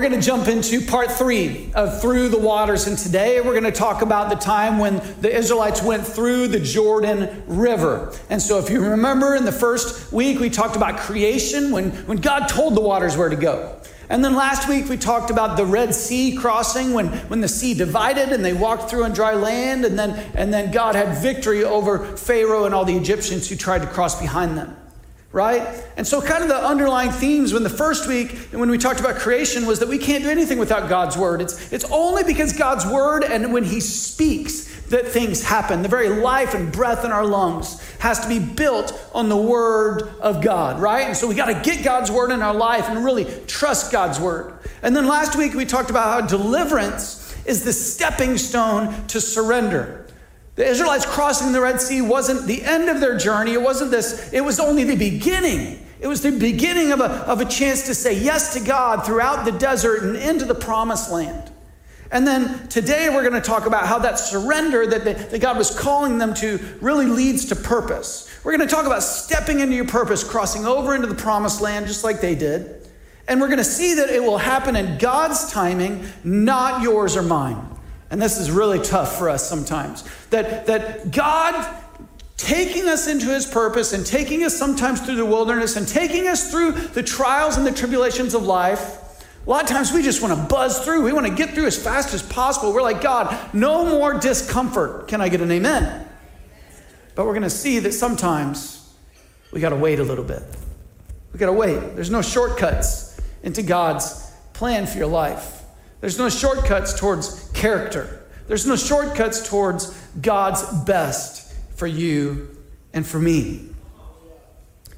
We're going to jump into part three of Through the Waters. And today we're going to talk about the time when the Israelites went through the Jordan River. And so, if you remember in the first week, we talked about creation when, when God told the waters where to go. And then last week we talked about the Red Sea crossing when, when the sea divided and they walked through on dry land, and then, and then God had victory over Pharaoh and all the Egyptians who tried to cross behind them right? And so, kind of the underlying themes when the first week, when we talked about creation, was that we can't do anything without God's word. It's, it's only because God's word and when He speaks that things happen. The very life and breath in our lungs has to be built on the word of God, right? And so, we got to get God's word in our life and really trust God's word. And then last week, we talked about how deliverance is the stepping stone to surrender. The Israelites crossing the Red Sea wasn't the end of their journey. It wasn't this, it was only the beginning. It was the beginning of a, of a chance to say yes to God throughout the desert and into the promised land. And then today we're going to talk about how that surrender that, that God was calling them to really leads to purpose. We're going to talk about stepping into your purpose, crossing over into the promised land just like they did. And we're going to see that it will happen in God's timing, not yours or mine. And this is really tough for us sometimes. That, that God taking us into his purpose and taking us sometimes through the wilderness and taking us through the trials and the tribulations of life. A lot of times we just want to buzz through. We want to get through as fast as possible. We're like, God, no more discomfort. Can I get an amen? But we're going to see that sometimes we got to wait a little bit. We got to wait. There's no shortcuts into God's plan for your life. There's no shortcuts towards character. There's no shortcuts towards God's best for you and for me.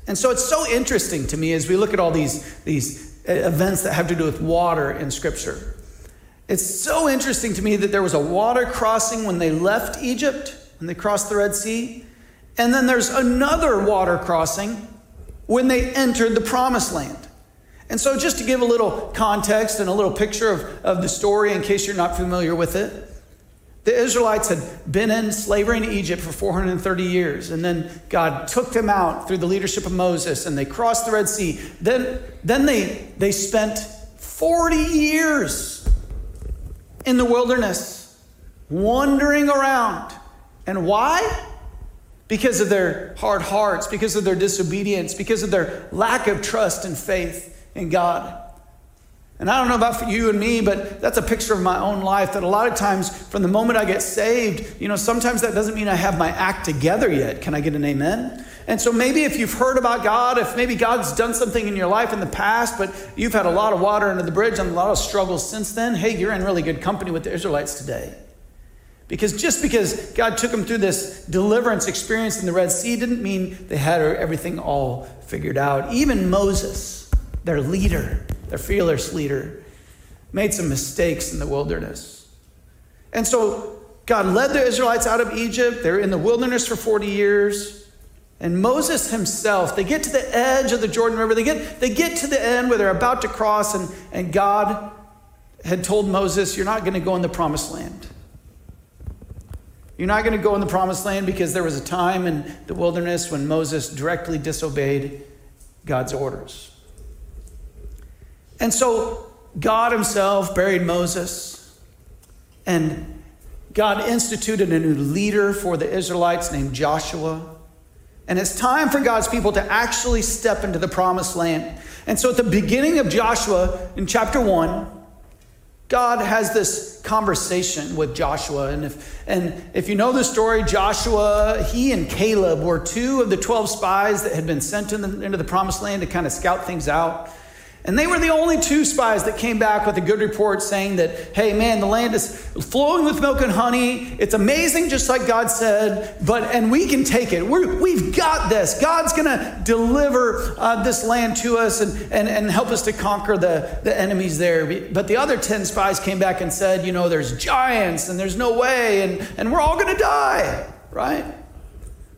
And so it's so interesting to me as we look at all these, these uh, events that have to do with water in Scripture. It's so interesting to me that there was a water crossing when they left Egypt, when they crossed the Red Sea. And then there's another water crossing when they entered the promised land. And so, just to give a little context and a little picture of, of the story in case you're not familiar with it, the Israelites had been in slavery in Egypt for 430 years, and then God took them out through the leadership of Moses, and they crossed the Red Sea. Then, then they, they spent 40 years in the wilderness, wandering around. And why? Because of their hard hearts, because of their disobedience, because of their lack of trust and faith in God. And I don't know about you and me, but that's a picture of my own life that a lot of times from the moment I get saved, you know, sometimes that doesn't mean I have my act together yet. Can I get an amen? And so maybe if you've heard about God, if maybe God's done something in your life in the past, but you've had a lot of water under the bridge and a lot of struggles since then, hey, you're in really good company with the Israelites today. Because just because God took them through this deliverance experience in the Red Sea didn't mean they had everything all figured out. Even Moses their leader, their fearless leader, made some mistakes in the wilderness. And so God led the Israelites out of Egypt. They're in the wilderness for 40 years. And Moses himself, they get to the edge of the Jordan River. They get, they get to the end where they're about to cross, and, and God had told Moses, You're not going to go in the promised land. You're not going to go in the promised land because there was a time in the wilderness when Moses directly disobeyed God's orders. And so God Himself buried Moses, and God instituted a new leader for the Israelites named Joshua. And it's time for God's people to actually step into the promised land. And so at the beginning of Joshua in chapter 1, God has this conversation with Joshua. And if, and if you know the story, Joshua, he and Caleb were two of the 12 spies that had been sent in the, into the promised land to kind of scout things out. And they were the only two spies that came back with a good report saying that, hey, man, the land is flowing with milk and honey. It's amazing, just like God said, but, and we can take it. we have got this. God's going to deliver uh, this land to us and, and, and help us to conquer the, the enemies there. But the other 10 spies came back and said, you know, there's giants and there's no way, and, and we're all going to die, right?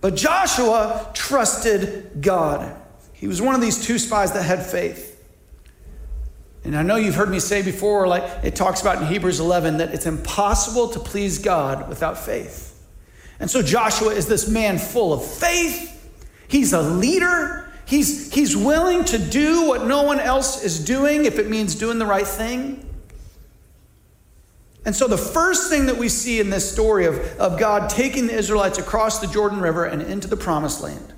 But Joshua trusted God. He was one of these two spies that had faith. And I know you've heard me say before, like it talks about in Hebrews 11, that it's impossible to please God without faith. And so Joshua is this man full of faith. He's a leader. He's, he's willing to do what no one else is doing if it means doing the right thing. And so, the first thing that we see in this story of, of God taking the Israelites across the Jordan River and into the promised land,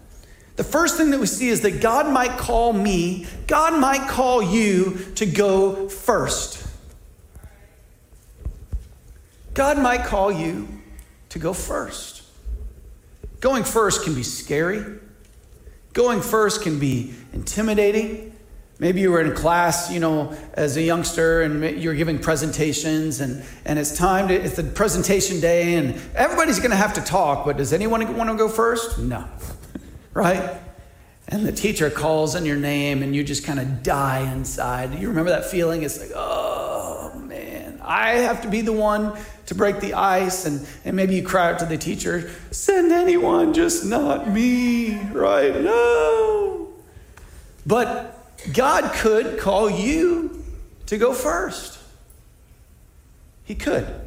the first thing that we see is that God might call me, God might call you to go first. God might call you to go first. Going first can be scary. Going first can be intimidating. Maybe you were in class, you know, as a youngster and you're giving presentations and, and it's time to, it's the presentation day and everybody's going to have to talk, but does anyone want to go first? No. Right? And the teacher calls on your name and you just kind of die inside. You remember that feeling? It's like, oh man, I have to be the one to break the ice. And, and maybe you cry out to the teacher, send anyone, just not me, right? No. But God could call you to go first. He could.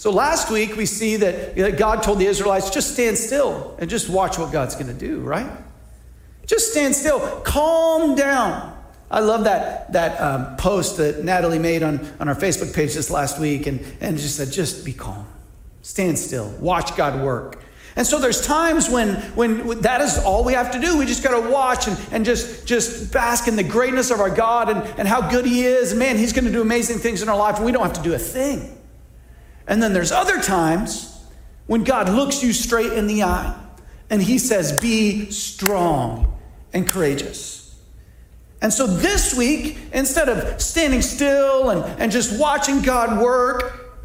So last week we see that God told the Israelites, just stand still and just watch what God's going to do, right? Just stand still, calm down. I love that, that um, post that Natalie made on, on our Facebook page this last week and, and just said, just be calm, stand still, watch God work. And so there's times when, when that is all we have to do. We just got to watch and, and just, just bask in the greatness of our God and, and how good He is. Man, He's going to do amazing things in our life, and we don't have to do a thing. And then there's other times when God looks you straight in the eye and He says, Be strong and courageous. And so this week, instead of standing still and, and just watching God work,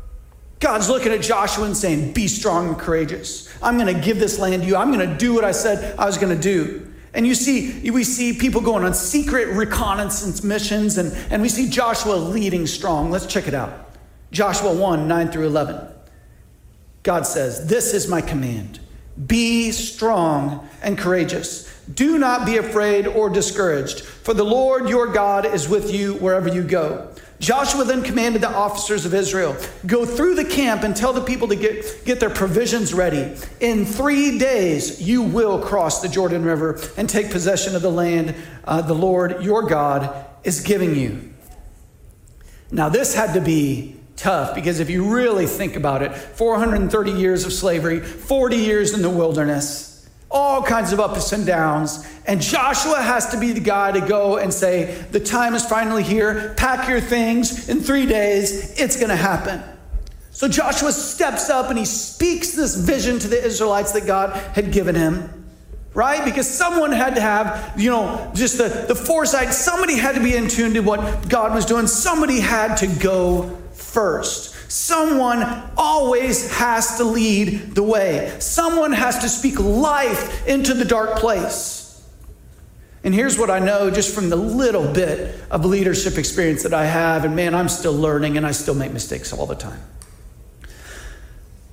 God's looking at Joshua and saying, Be strong and courageous. I'm going to give this land to you. I'm going to do what I said I was going to do. And you see, we see people going on secret reconnaissance missions, and, and we see Joshua leading strong. Let's check it out. Joshua 1 9 through 11. God says, This is my command be strong and courageous. Do not be afraid or discouraged, for the Lord your God is with you wherever you go. Joshua then commanded the officers of Israel go through the camp and tell the people to get, get their provisions ready. In three days, you will cross the Jordan River and take possession of the land uh, the Lord your God is giving you. Now, this had to be tough because if you really think about it 430 years of slavery, 40 years in the wilderness all kinds of ups and downs. And Joshua has to be the guy to go and say, The time is finally here. Pack your things. In three days, it's going to happen. So Joshua steps up and he speaks this vision to the Israelites that God had given him, right? Because someone had to have, you know, just the, the foresight. Somebody had to be in tune to what God was doing. Somebody had to go first. Someone always has to lead the way. Someone has to speak life into the dark place. And here's what I know just from the little bit of leadership experience that I have. And man, I'm still learning and I still make mistakes all the time.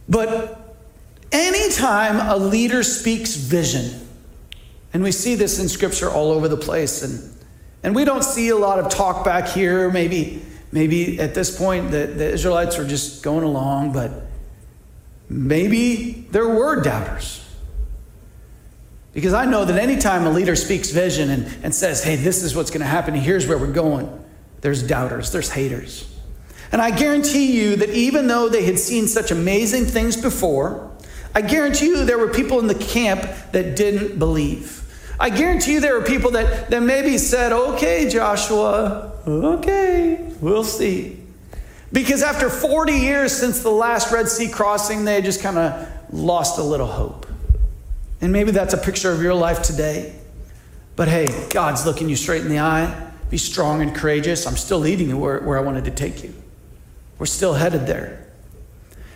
But anytime a leader speaks vision, and we see this in scripture all over the place, and, and we don't see a lot of talk back here, maybe Maybe at this point the, the Israelites were just going along, but maybe there were doubters. Because I know that anytime a leader speaks vision and, and says, hey, this is what's going to happen, here's where we're going, there's doubters, there's haters. And I guarantee you that even though they had seen such amazing things before, I guarantee you there were people in the camp that didn't believe. I guarantee you there were people that, that maybe said, okay, Joshua, okay, we'll see. Because after 40 years since the last Red Sea crossing, they just kind of lost a little hope. And maybe that's a picture of your life today. But hey, God's looking you straight in the eye. Be strong and courageous. I'm still leading you where, where I wanted to take you. We're still headed there.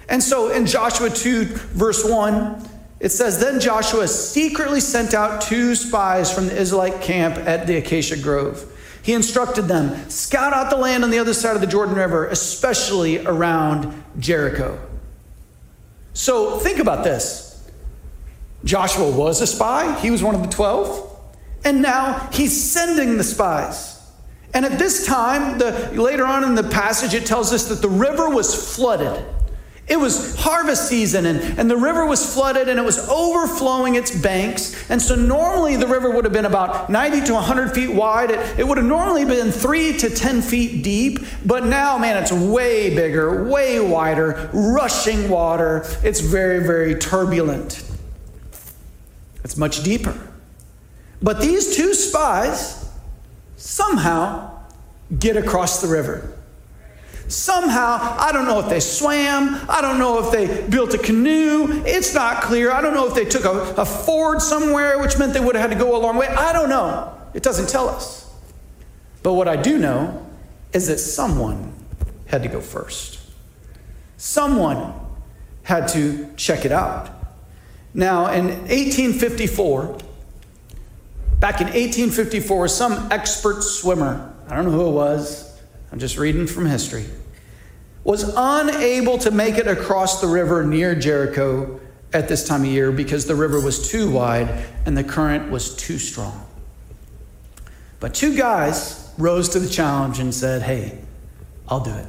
And so in Joshua 2, verse 1, it says, Then Joshua secretly sent out two spies from the Israelite camp at the Acacia Grove. He instructed them scout out the land on the other side of the Jordan River, especially around Jericho. So think about this Joshua was a spy, he was one of the 12, and now he's sending the spies. And at this time, the, later on in the passage, it tells us that the river was flooded. It was harvest season, and, and the river was flooded and it was overflowing its banks. And so, normally, the river would have been about 90 to 100 feet wide. It, it would have normally been 3 to 10 feet deep. But now, man, it's way bigger, way wider, rushing water. It's very, very turbulent. It's much deeper. But these two spies somehow get across the river. Somehow, I don't know if they swam, I don't know if they built a canoe, it's not clear. I don't know if they took a, a ford somewhere, which meant they would have had to go a long way. I don't know. It doesn't tell us. But what I do know is that someone had to go first. Someone had to check it out. Now, in 1854, back in 1854, some expert swimmer, I don't know who it was, I'm just reading from history, was unable to make it across the river near Jericho at this time of year because the river was too wide and the current was too strong. But two guys rose to the challenge and said, Hey, I'll do it.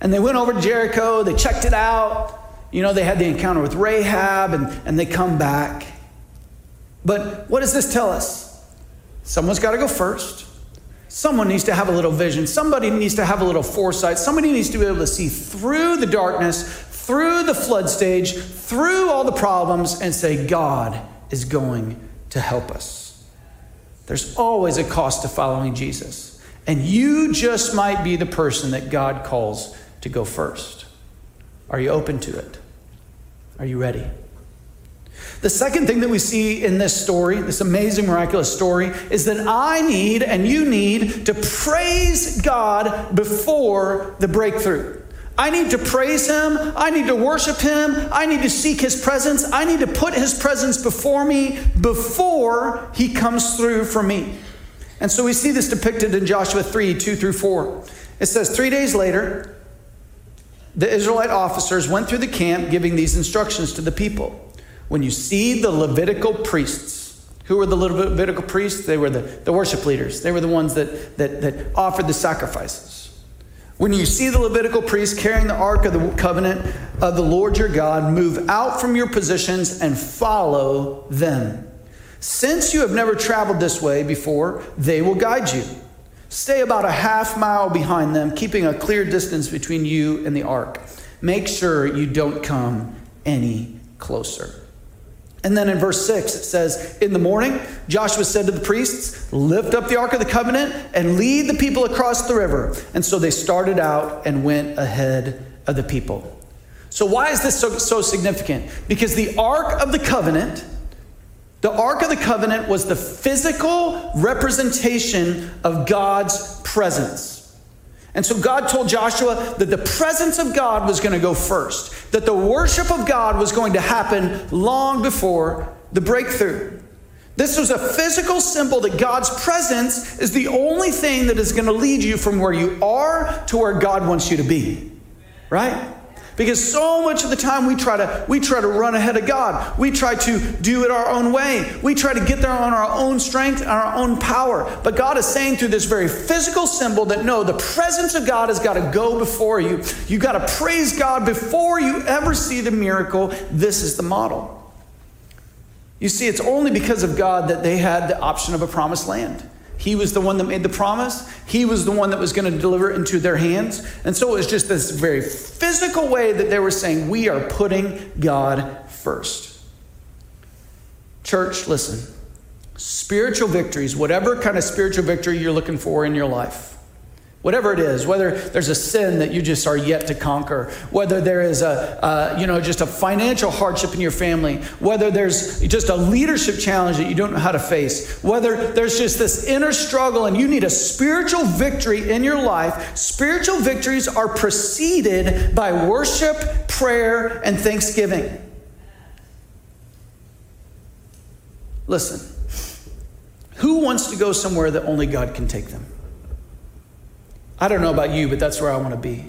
And they went over to Jericho, they checked it out. You know, they had the encounter with Rahab and, and they come back. But what does this tell us? Someone's got to go first. Someone needs to have a little vision. Somebody needs to have a little foresight. Somebody needs to be able to see through the darkness, through the flood stage, through all the problems, and say, God is going to help us. There's always a cost to following Jesus. And you just might be the person that God calls to go first. Are you open to it? Are you ready? The second thing that we see in this story, this amazing, miraculous story, is that I need and you need to praise God before the breakthrough. I need to praise Him. I need to worship Him. I need to seek His presence. I need to put His presence before me before He comes through for me. And so we see this depicted in Joshua 3 2 through 4. It says, Three days later, the Israelite officers went through the camp giving these instructions to the people. When you see the Levitical priests, who were the Levitical priests? They were the, the worship leaders. They were the ones that, that, that offered the sacrifices. When you see the Levitical priests carrying the Ark of the Covenant of the Lord your God, move out from your positions and follow them. Since you have never traveled this way before, they will guide you. Stay about a half mile behind them, keeping a clear distance between you and the ark. Make sure you don't come any closer. And then in verse 6, it says, In the morning, Joshua said to the priests, Lift up the Ark of the Covenant and lead the people across the river. And so they started out and went ahead of the people. So, why is this so, so significant? Because the Ark of the Covenant, the Ark of the Covenant was the physical representation of God's presence. And so God told Joshua that the presence of God was going to go first, that the worship of God was going to happen long before the breakthrough. This was a physical symbol that God's presence is the only thing that is going to lead you from where you are to where God wants you to be. Right? Because so much of the time we try to we try to run ahead of God. We try to do it our own way. We try to get there on our own strength our own power. But God is saying through this very physical symbol that no, the presence of God has got to go before you. You got to praise God before you ever see the miracle. This is the model. You see, it's only because of God that they had the option of a promised land. He was the one that made the promise. He was the one that was going to deliver it into their hands. And so it was just this very physical way that they were saying, We are putting God first. Church, listen. Spiritual victories, whatever kind of spiritual victory you're looking for in your life, Whatever it is, whether there's a sin that you just are yet to conquer, whether there is a, uh, you know, just a financial hardship in your family, whether there's just a leadership challenge that you don't know how to face, whether there's just this inner struggle and you need a spiritual victory in your life, spiritual victories are preceded by worship, prayer, and thanksgiving. Listen, who wants to go somewhere that only God can take them? I don't know about you, but that's where I want to be.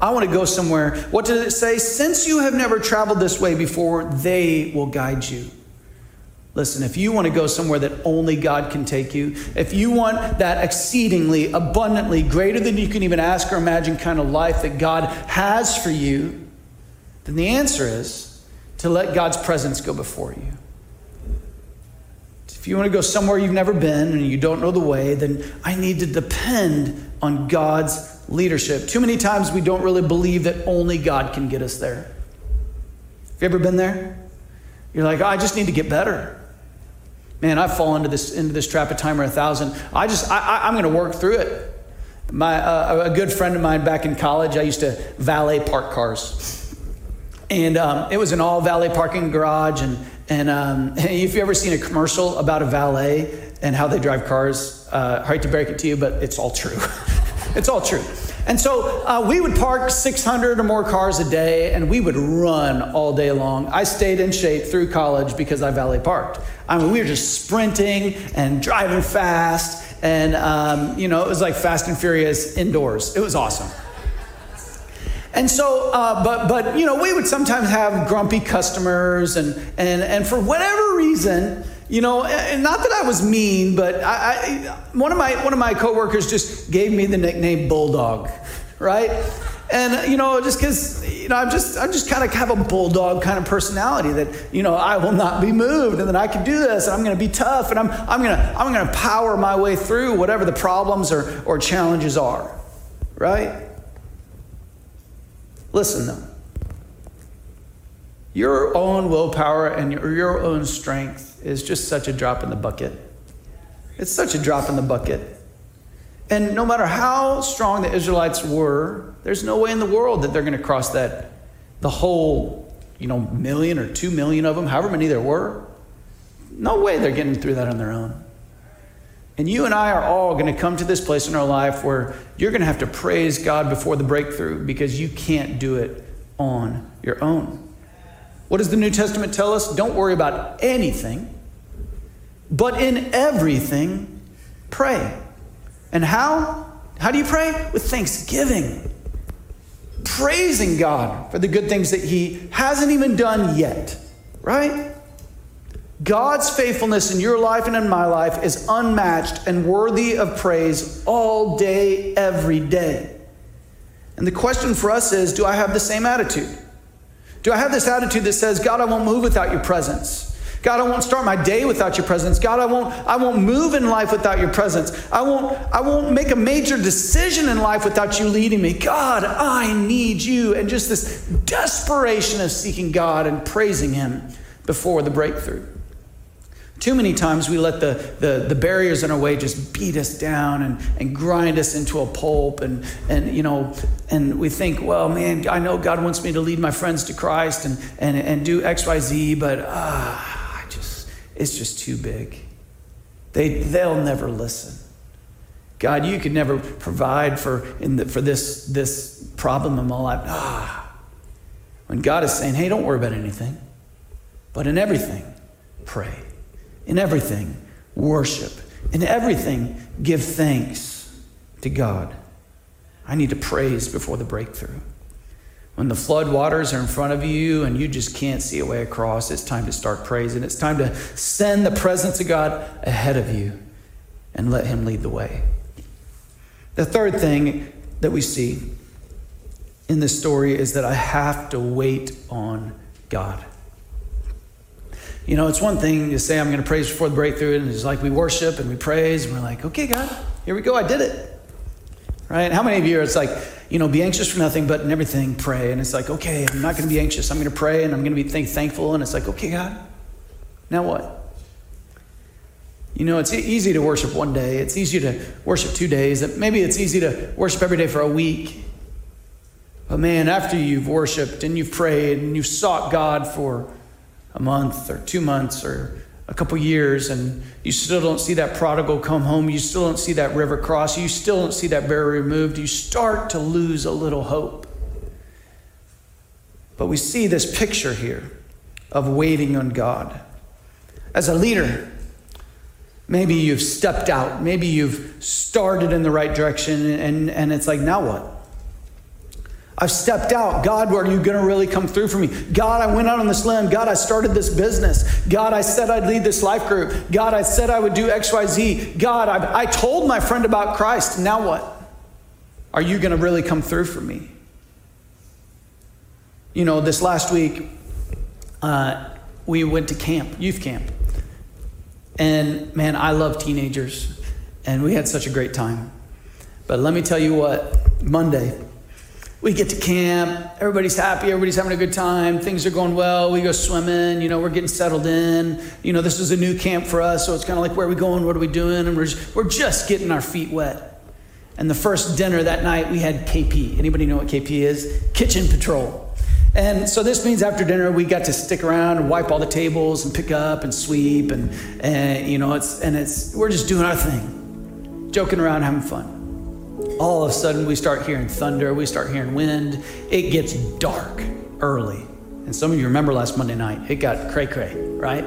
I want to go somewhere. What does it say? Since you have never traveled this way before, they will guide you. Listen, if you want to go somewhere that only God can take you, if you want that exceedingly, abundantly, greater than you can even ask or imagine kind of life that God has for you, then the answer is to let God's presence go before you. If you want to go somewhere you've never been and you don't know the way, then I need to depend on God's leadership. Too many times we don't really believe that only God can get us there. Have you ever been there? You're like, oh, I just need to get better. Man, I've fallen into this into this trap a time or a thousand. I just I, am going to work through it. My uh, a good friend of mine back in college, I used to valet park cars, and um, it was an all valet parking garage. And and um, if you ever seen a commercial about a valet and how they drive cars, uh, hate to break it to you, but it's all true. it's all true. And so uh, we would park 600 or more cars a day and we would run all day long. I stayed in shape through college because I valet parked. I mean, we were just sprinting and driving fast. And, um, you know, it was like Fast and Furious indoors. It was awesome. And so, uh, but, but, you know, we would sometimes have grumpy customers, and, and, and for whatever reason, you know, and not that I was mean, but I, I, one of my one of my coworkers just gave me the nickname Bulldog, right? And you know, just because you know, I'm just I'm just kind of have a bulldog kind of personality that you know I will not be moved, and that I can do this, and I'm going to be tough, and I'm I'm gonna I'm gonna power my way through whatever the problems or or challenges are, right? Listen though. Your own willpower and your, your own strength is just such a drop in the bucket. It's such a drop in the bucket. And no matter how strong the Israelites were, there's no way in the world that they're going to cross that, the whole, you know, million or two million of them, however many there were. No way they're getting through that on their own. And you and I are all going to come to this place in our life where you're going to have to praise God before the breakthrough because you can't do it on your own. What does the New Testament tell us? Don't worry about anything, but in everything, pray. And how? How do you pray? With thanksgiving. Praising God for the good things that He hasn't even done yet, right? God's faithfulness in your life and in my life is unmatched and worthy of praise all day, every day. And the question for us is do I have the same attitude? Do I have this attitude that says, God, I won't move without your presence? God, I won't start my day without your presence. God, I won't, I won't move in life without your presence. I won't, I won't make a major decision in life without you leading me. God, I need you. And just this desperation of seeking God and praising Him before the breakthrough. Too many times we let the, the, the, barriers in our way just beat us down and, and grind us into a pulp. And, and, you know, and we think, well, man, I know God wants me to lead my friends to Christ and, and, and do X, Y, Z, but just, it's just too big. They, they'll never listen. God, you could never provide for, in the, for this, this problem in my life. Ah. When God is saying, hey, don't worry about anything, but in everything, pray. In everything, worship. In everything, give thanks to God. I need to praise before the breakthrough. When the flood waters are in front of you and you just can't see a way across, it's time to start praising. It's time to send the presence of God ahead of you and let Him lead the way. The third thing that we see in this story is that I have to wait on God. You know, it's one thing to say, I'm going to praise before the breakthrough, and it's like we worship and we praise, and we're like, okay, God, here we go, I did it. Right? How many of you are, it's like, you know, be anxious for nothing, but in everything, pray. And it's like, okay, I'm not going to be anxious. I'm going to pray, and I'm going to be thank- thankful. And it's like, okay, God, now what? You know, it's easy to worship one day. It's easy to worship two days. Maybe it's easy to worship every day for a week. But man, after you've worshiped and you've prayed and you've sought God for a month or two months or a couple years and you still don't see that prodigal come home, you still don't see that river cross, you still don't see that barrier removed, you start to lose a little hope. But we see this picture here of waiting on God. As a leader, maybe you've stepped out, maybe you've started in the right direction, and, and it's like, now what? I've stepped out. God, are you going to really come through for me? God, I went out on this limb. God, I started this business. God, I said I'd lead this life group. God, I said I would do XYZ. God, I, I told my friend about Christ. Now what? Are you going to really come through for me? You know, this last week, uh, we went to camp, youth camp. And man, I love teenagers, and we had such a great time. But let me tell you what, Monday, we get to camp, everybody's happy, everybody's having a good time, things are going well, we go swimming, you know, we're getting settled in. You know, this is a new camp for us, so it's kind of like, where are we going, what are we doing? And we're just, we're just getting our feet wet. And the first dinner that night, we had KP. Anybody know what KP is? Kitchen Patrol. And so this means after dinner we got to stick around and wipe all the tables and pick up and sweep and, and you know it's and it's we're just doing our thing, joking around, having fun. All of a sudden we start hearing thunder, we start hearing wind. It gets dark early, and some of you remember last Monday night it got cray cray, right?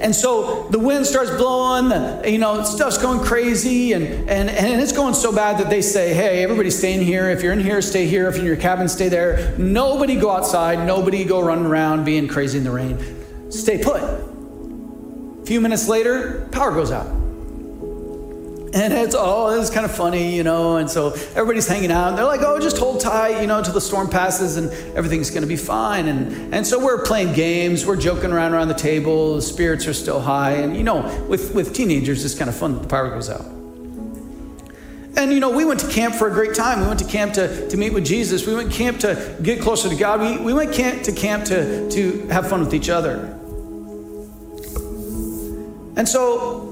And so the wind starts blowing, the, you know, stuff's going crazy, and, and, and it's going so bad that they say, hey, everybody stay in here. If you're in here, stay here. If you're in your cabin, stay there. Nobody go outside. Nobody go running around being crazy in the rain. Stay put. A few minutes later, power goes out. And it's, oh, it's kind of funny, you know. And so everybody's hanging out. They're like, oh, just hold tight, you know, till the storm passes and everything's going to be fine. And, and so we're playing games. We're joking around around the table. The spirits are still high. And, you know, with, with teenagers, it's kind of fun that the power goes out. And, you know, we went to camp for a great time. We went to camp to, to meet with Jesus. We went camp to get closer to God. We, we went camp to camp to, to have fun with each other. And so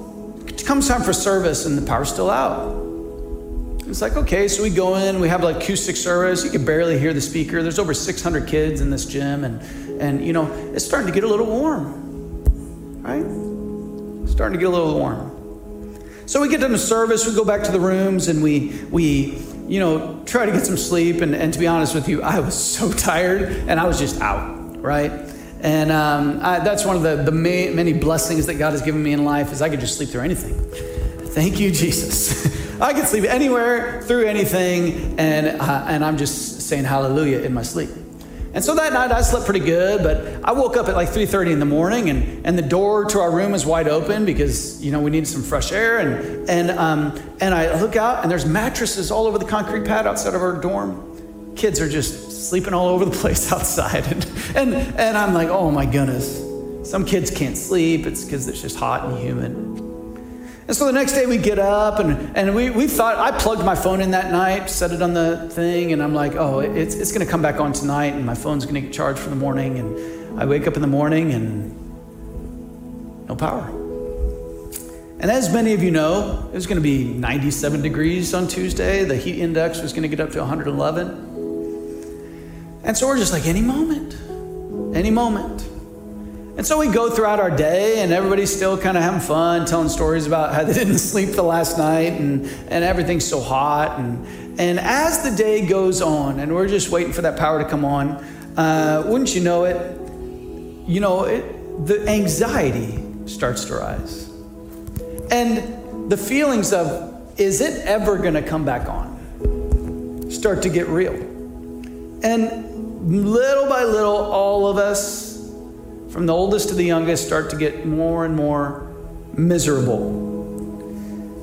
comes time for service and the power's still out. It's like, okay, so we go in, we have like acoustic service. You can barely hear the speaker. There's over 600 kids in this gym, and, and you know, it's starting to get a little warm, right? starting to get a little warm. So we get done the service, we go back to the rooms, and we, we you know, try to get some sleep. And, and to be honest with you, I was so tired, and I was just out, right? And um, I, that's one of the, the may, many blessings that God has given me in life is I could just sleep through anything. Thank you, Jesus. I could sleep anywhere, through anything, and, uh, and I'm just saying hallelujah in my sleep. And so that night I slept pretty good, but I woke up at like 3:30 in the morning, and, and the door to our room was wide open because you know we needed some fresh air. And and um, and I look out, and there's mattresses all over the concrete pad outside of our dorm. Kids are just sleeping all over the place outside. And, and, and I'm like, oh my goodness. Some kids can't sleep. It's because it's just hot and humid. And so the next day we get up and, and we, we thought, I plugged my phone in that night, set it on the thing, and I'm like, oh, it's, it's going to come back on tonight and my phone's going to get charged for the morning. And I wake up in the morning and no power. And as many of you know, it was going to be 97 degrees on Tuesday. The heat index was going to get up to 111. And so we're just like, any moment, any moment. And so we go throughout our day, and everybody's still kind of having fun, telling stories about how they didn't sleep the last night, and, and everything's so hot. And, and as the day goes on, and we're just waiting for that power to come on, uh, wouldn't you know it? You know, it, the anxiety starts to rise. And the feelings of, is it ever going to come back on? Start to get real. And little by little, all of us, from the oldest to the youngest, start to get more and more miserable.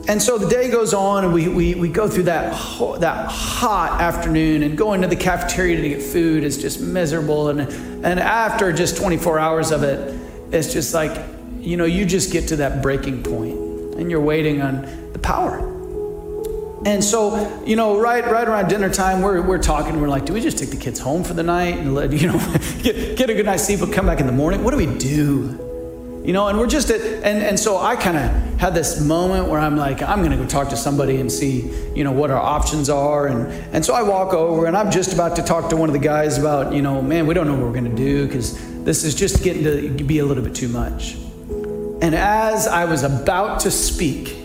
And so the day goes on, and we, we, we go through that, that hot afternoon, and going to the cafeteria to get food is just miserable. And, and after just 24 hours of it, it's just like, you know, you just get to that breaking point, and you're waiting on the power. And so, you know, right, right around dinner time, we're, we're talking. We're like, do we just take the kids home for the night and let, you know, get, get a good night's sleep, but come back in the morning? What do we do? You know, and we're just at, and, and so I kind of had this moment where I'm like, I'm going to go talk to somebody and see, you know, what our options are. And, and so I walk over and I'm just about to talk to one of the guys about, you know, man, we don't know what we're going to do because this is just getting to be a little bit too much. And as I was about to speak,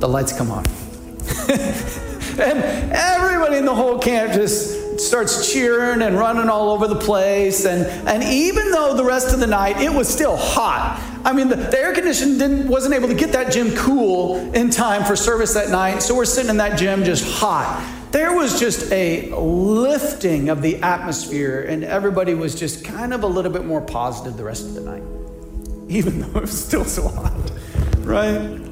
the lights come on. and everybody in the whole camp just starts cheering and running all over the place. And, and even though the rest of the night it was still hot, I mean, the, the air conditioning wasn't able to get that gym cool in time for service that night. So we're sitting in that gym just hot. there was just a lifting of the atmosphere, and everybody was just kind of a little bit more positive the rest of the night, even though it was still so hot, right?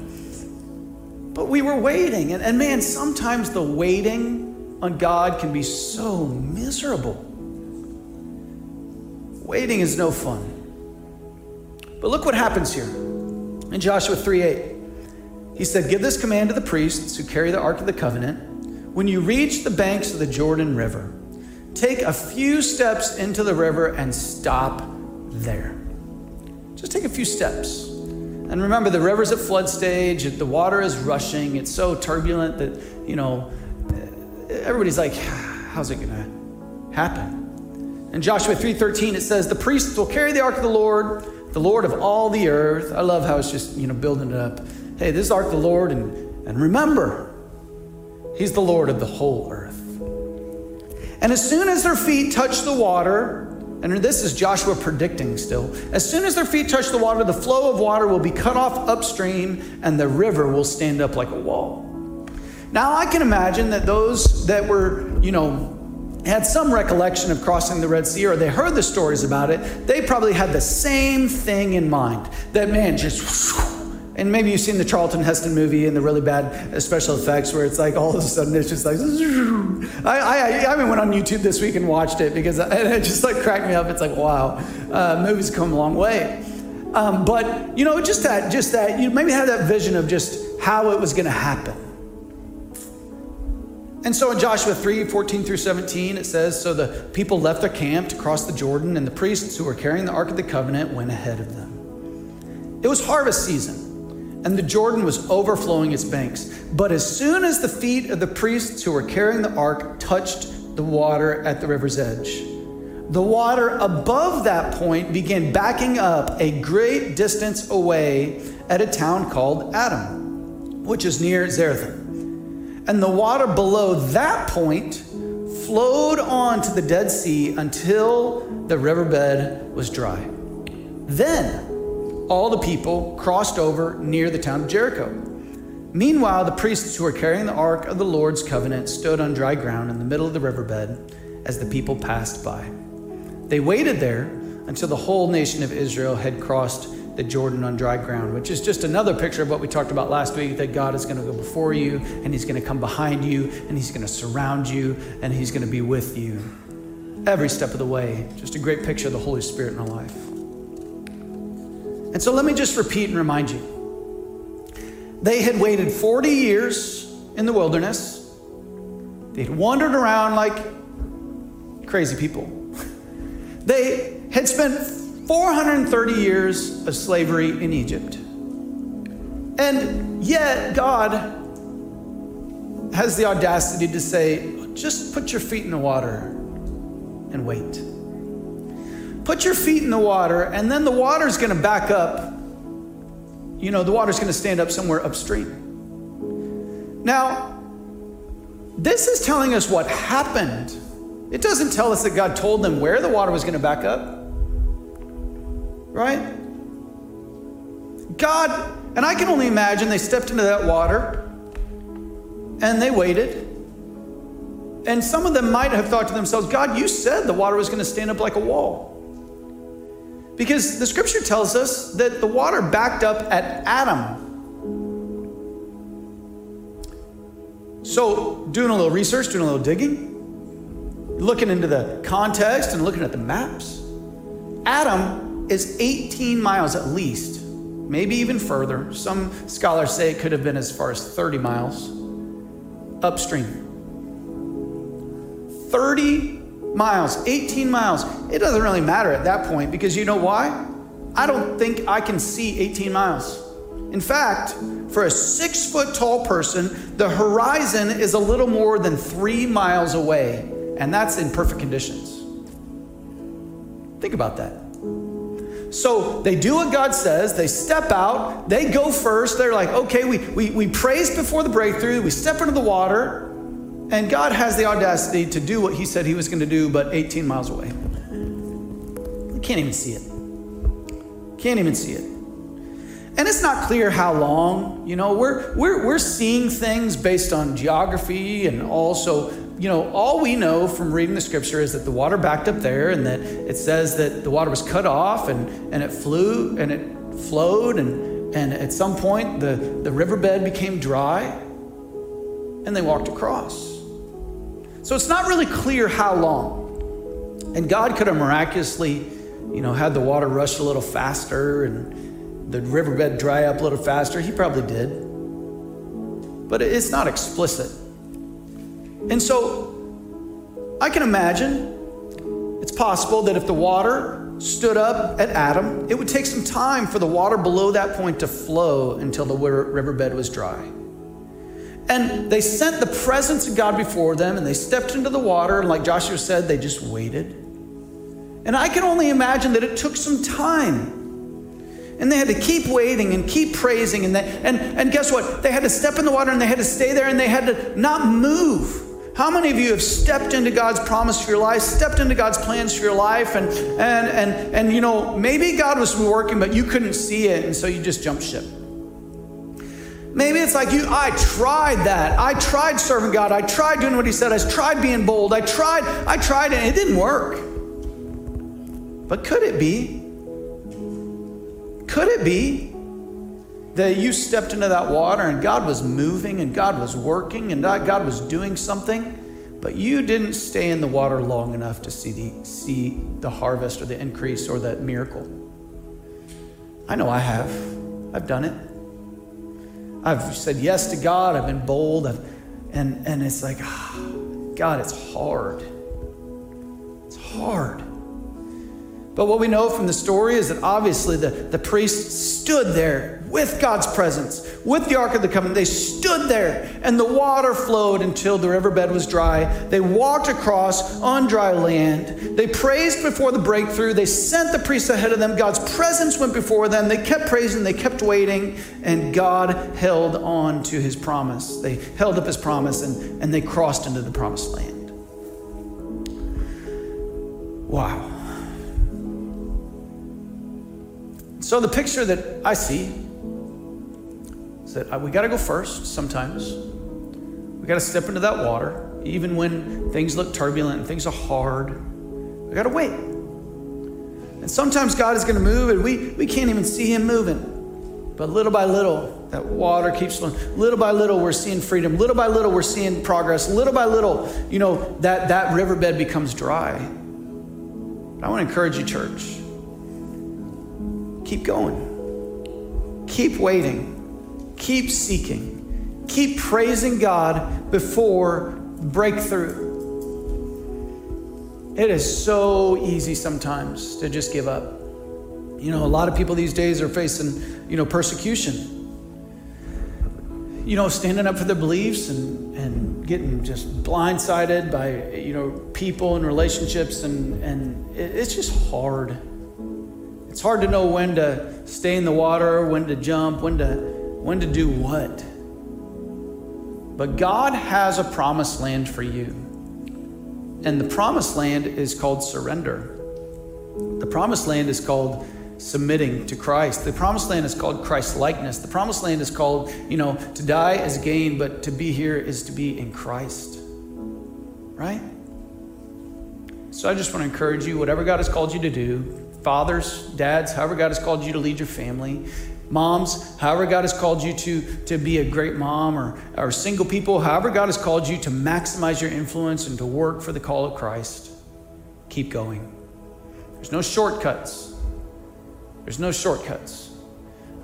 But we were waiting, and, and man, sometimes the waiting on God can be so miserable. Waiting is no fun. But look what happens here in Joshua 3 8. He said, Give this command to the priests who carry the Ark of the Covenant when you reach the banks of the Jordan River, take a few steps into the river and stop there. Just take a few steps. And remember, the river's at flood stage, the water is rushing, it's so turbulent that, you know, everybody's like, how's it to happen? In Joshua 3:13 it says, "The priests will carry the ark of the Lord, the Lord of all the earth." I love how it's just, you know, building it up. Hey, this is ark of the Lord and and remember, He's the Lord of the whole earth. And as soon as their feet touch the water, and this is Joshua predicting still, as soon as their feet touch the water, the flow of water will be cut off upstream and the river will stand up like a wall. Now, I can imagine that those that were, you know, had some recollection of crossing the Red Sea or they heard the stories about it, they probably had the same thing in mind. That man just and maybe you've seen the Charlton Heston movie and the really bad special effects where it's like all of a sudden it's just like. I, I, I went on YouTube this week and watched it because it just like cracked me up. It's like, wow, uh, movies come a long way. Um, but, you know, just that, just that, you maybe had that vision of just how it was going to happen. And so in Joshua 3 14 through 17, it says So the people left their camp to cross the Jordan, and the priests who were carrying the Ark of the Covenant went ahead of them. It was harvest season and the Jordan was overflowing its banks. But as soon as the feet of the priests who were carrying the ark touched the water at the river's edge, the water above that point began backing up a great distance away at a town called Adam, which is near Zarethan. And the water below that point flowed on to the Dead Sea until the riverbed was dry. Then all the people crossed over near the town of Jericho. Meanwhile, the priests who were carrying the ark of the Lord's covenant stood on dry ground in the middle of the riverbed as the people passed by. They waited there until the whole nation of Israel had crossed the Jordan on dry ground, which is just another picture of what we talked about last week that God is going to go before you and He's going to come behind you and He's going to surround you and He's going to be with you every step of the way. Just a great picture of the Holy Spirit in our life. And so let me just repeat and remind you. They had waited 40 years in the wilderness. They'd wandered around like crazy people. They had spent 430 years of slavery in Egypt. And yet, God has the audacity to say, just put your feet in the water and wait. Put your feet in the water, and then the water's going to back up. You know, the water's going to stand up somewhere upstream. Now, this is telling us what happened. It doesn't tell us that God told them where the water was going to back up. Right? God, and I can only imagine they stepped into that water and they waited. And some of them might have thought to themselves, God, you said the water was going to stand up like a wall. Because the scripture tells us that the water backed up at Adam. So, doing a little research, doing a little digging, looking into the context and looking at the maps, Adam is 18 miles at least, maybe even further. Some scholars say it could have been as far as 30 miles upstream. 30 miles, 18 miles. It doesn't really matter at that point because you know why? I don't think I can see 18 miles. In fact, for a six foot tall person, the horizon is a little more than three miles away, and that's in perfect conditions. Think about that. So they do what God says, they step out, they go first. They're like, okay, we, we, we praise before the breakthrough, we step into the water, and God has the audacity to do what He said He was going to do, but 18 miles away. You can't even see it. Can't even see it. And it's not clear how long. You know, we're, we're, we're seeing things based on geography and also, you know, all we know from reading the scripture is that the water backed up there and that it says that the water was cut off and, and it flew and it flowed and, and at some point the, the riverbed became dry and they walked across. So it's not really clear how long. And God could have miraculously, you know, had the water rush a little faster and the riverbed dry up a little faster? He probably did. But it's not explicit. And so I can imagine it's possible that if the water stood up at Adam, it would take some time for the water below that point to flow until the riverbed was dry. And they sent the presence of God before them and they stepped into the water. And like Joshua said, they just waited. And I can only imagine that it took some time and they had to keep waiting and keep praising. And, they, and, and guess what? They had to step in the water and they had to stay there and they had to not move. How many of you have stepped into God's promise for your life, stepped into God's plans for your life, and and and and you know, maybe God was working, but you couldn't see it, and so you just jumped ship. Maybe it's like you, I tried that. I tried serving God. I tried doing what He said. I tried being bold. I tried, I tried, and it didn't work. But could it be could it be that you stepped into that water and God was moving and God was working and God was doing something, but you didn't stay in the water long enough to see the, see the harvest or the increase or that miracle? I know I have. I've done it. I've said yes to God. I've been bold. I've, and, and it's like, oh, God, it's hard. It's hard. But what we know from the story is that obviously the, the priest stood there with God's presence, with the Ark of the Covenant. They stood there and the water flowed until the riverbed was dry. They walked across on dry land. They praised before the breakthrough. They sent the priests ahead of them. God's presence went before them. They kept praising, they kept waiting, and God held on to his promise. They held up his promise and, and they crossed into the promised land. Wow. So the picture that I see is that uh, we got to go first sometimes. We got to step into that water, even when things look turbulent and things are hard. We got to wait. And sometimes God is going to move and we, we can't even see Him moving. But little by little, that water keeps flowing. Little by little, we're seeing freedom. Little by little, we're seeing progress. Little by little, you know, that, that riverbed becomes dry. But I want to encourage you, church keep going. Keep waiting. Keep seeking. Keep praising God before breakthrough. It is so easy sometimes to just give up. You know, a lot of people these days are facing, you know, persecution. You know, standing up for their beliefs and, and getting just blindsided by, you know, people and relationships. And, and it's just hard. It's hard to know when to stay in the water, when to jump, when to when to do what. But God has a promised land for you. And the promised land is called surrender. The promised land is called submitting to Christ. The promised land is called Christ likeness. The promised land is called, you know, to die is gain, but to be here is to be in Christ. Right? So I just want to encourage you, whatever God has called you to do, fathers, dads, however God has called you to lead your family, moms, however God has called you to, to be a great mom, or, or single people, however God has called you to maximize your influence and to work for the call of Christ, keep going. There's no shortcuts. There's no shortcuts.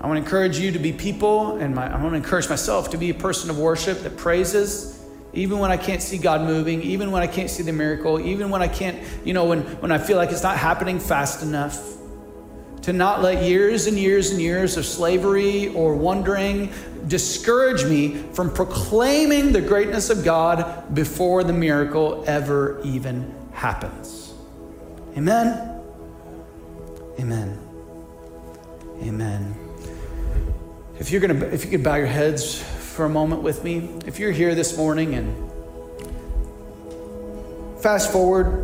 I want to encourage you to be people, and my, I want to encourage myself to be a person of worship that praises even when I can't see God moving, even when I can't see the miracle, even when I can't, you know, when, when I feel like it's not happening fast enough, to not let years and years and years of slavery or wondering discourage me from proclaiming the greatness of God before the miracle ever even happens. Amen. Amen. Amen. If you're gonna, if you could bow your heads for a moment with me? If you're here this morning and fast forward,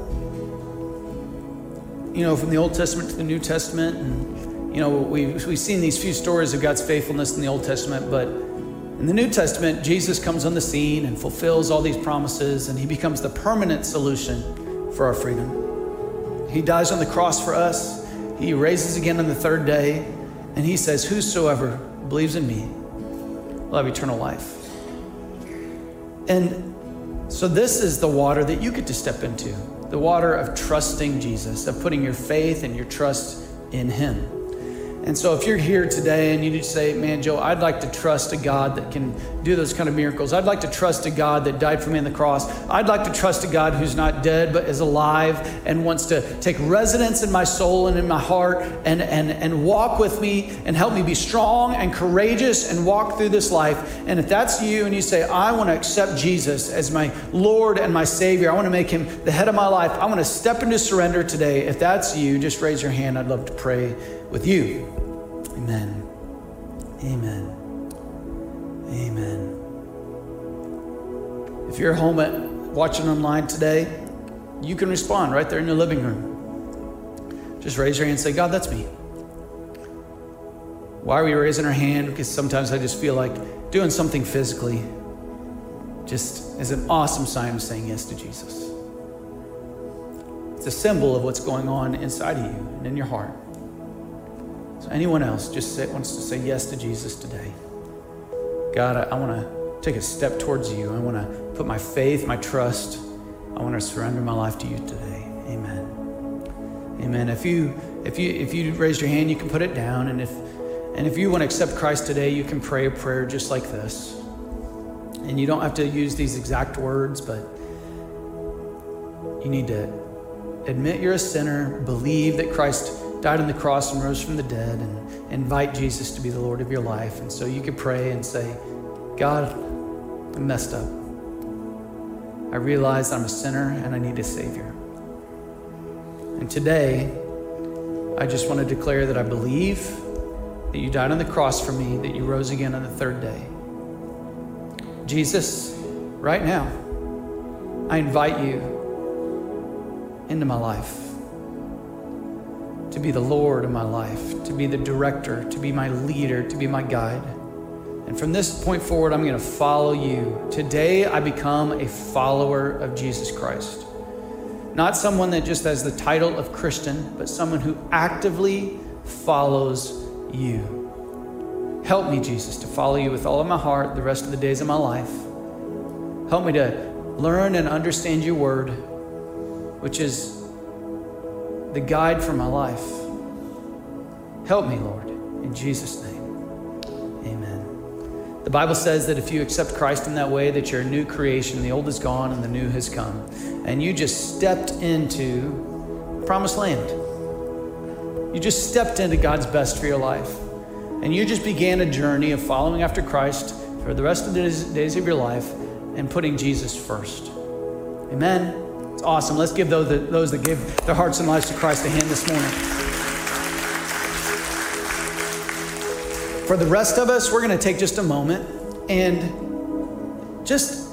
you know, from the Old Testament to the New Testament, and you know, we've, we've seen these few stories of God's faithfulness in the Old Testament, but in the New Testament, Jesus comes on the scene and fulfills all these promises, and he becomes the permanent solution for our freedom. He dies on the cross for us, he raises again on the third day, and he says, Whosoever believes in me will have eternal life. And so, this is the water that you get to step into the water of trusting Jesus, of putting your faith and your trust in Him. And so, if you're here today and you just say, Man, Joe, I'd like to trust a God that can do those kind of miracles. I'd like to trust a God that died for me on the cross. I'd like to trust a God who's not dead but is alive and wants to take residence in my soul and in my heart and, and, and walk with me and help me be strong and courageous and walk through this life. And if that's you and you say, I want to accept Jesus as my Lord and my Savior, I want to make him the head of my life, I want to step into surrender today. If that's you, just raise your hand. I'd love to pray with you. Amen. Amen. Amen. If you're home at watching online today, you can respond right there in your living room. Just raise your hand and say, God, that's me. Why are we raising our hand? Because sometimes I just feel like doing something physically just is an awesome sign of saying yes to Jesus. It's a symbol of what's going on inside of you and in your heart. So, anyone else just say, wants to say yes to Jesus today? God, I, I want to take a step towards you. I want to put my faith, my trust, I want to surrender my life to you today. Amen. Amen. If you if you if you raised your hand, you can put it down, and if and if you want to accept Christ today, you can pray a prayer just like this. And you don't have to use these exact words, but you need to admit you're a sinner, believe that Christ died on the cross and rose from the dead, and invite Jesus to be the Lord of your life. And so you could pray and say, God, I messed up. I realize I'm a sinner and I need a Savior. And today, I just want to declare that I believe that you died on the cross for me, that you rose again on the third day. Jesus, right now, I invite you into my life to be the Lord of my life, to be the director, to be my leader, to be my guide. And from this point forward, I'm going to follow you. Today, I become a follower of Jesus Christ. Not someone that just has the title of Christian, but someone who actively follows you. Help me, Jesus, to follow you with all of my heart the rest of the days of my life. Help me to learn and understand your word, which is the guide for my life. Help me, Lord, in Jesus' name. Amen. The Bible says that if you accept Christ in that way, that you're a new creation, the old is gone and the new has come. And you just stepped into promised land. You just stepped into God's best for your life. And you just began a journey of following after Christ for the rest of the days of your life and putting Jesus first. Amen. It's awesome. Let's give those that, those that give their hearts and lives to Christ a hand this morning. For the rest of us, we're going to take just a moment and just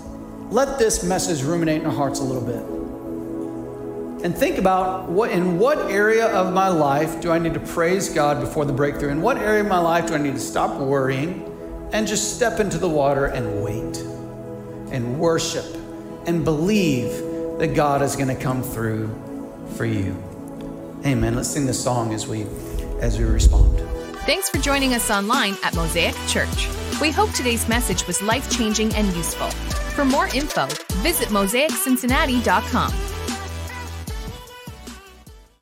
let this message ruminate in our hearts a little bit. And think about what in what area of my life do I need to praise God before the breakthrough? In what area of my life do I need to stop worrying and just step into the water and wait and worship and believe that God is going to come through for you. Amen. Let's sing the song as we as we respond. Thanks for joining us online at Mosaic Church. We hope today's message was life-changing and useful. For more info, visit mosaiccincinnati.com.